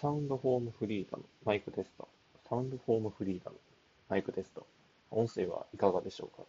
サウンドフォームフリーダム、マイクテスト。サウンドフォームフリーダム、マイクテスト。音声はいかがでしょうか？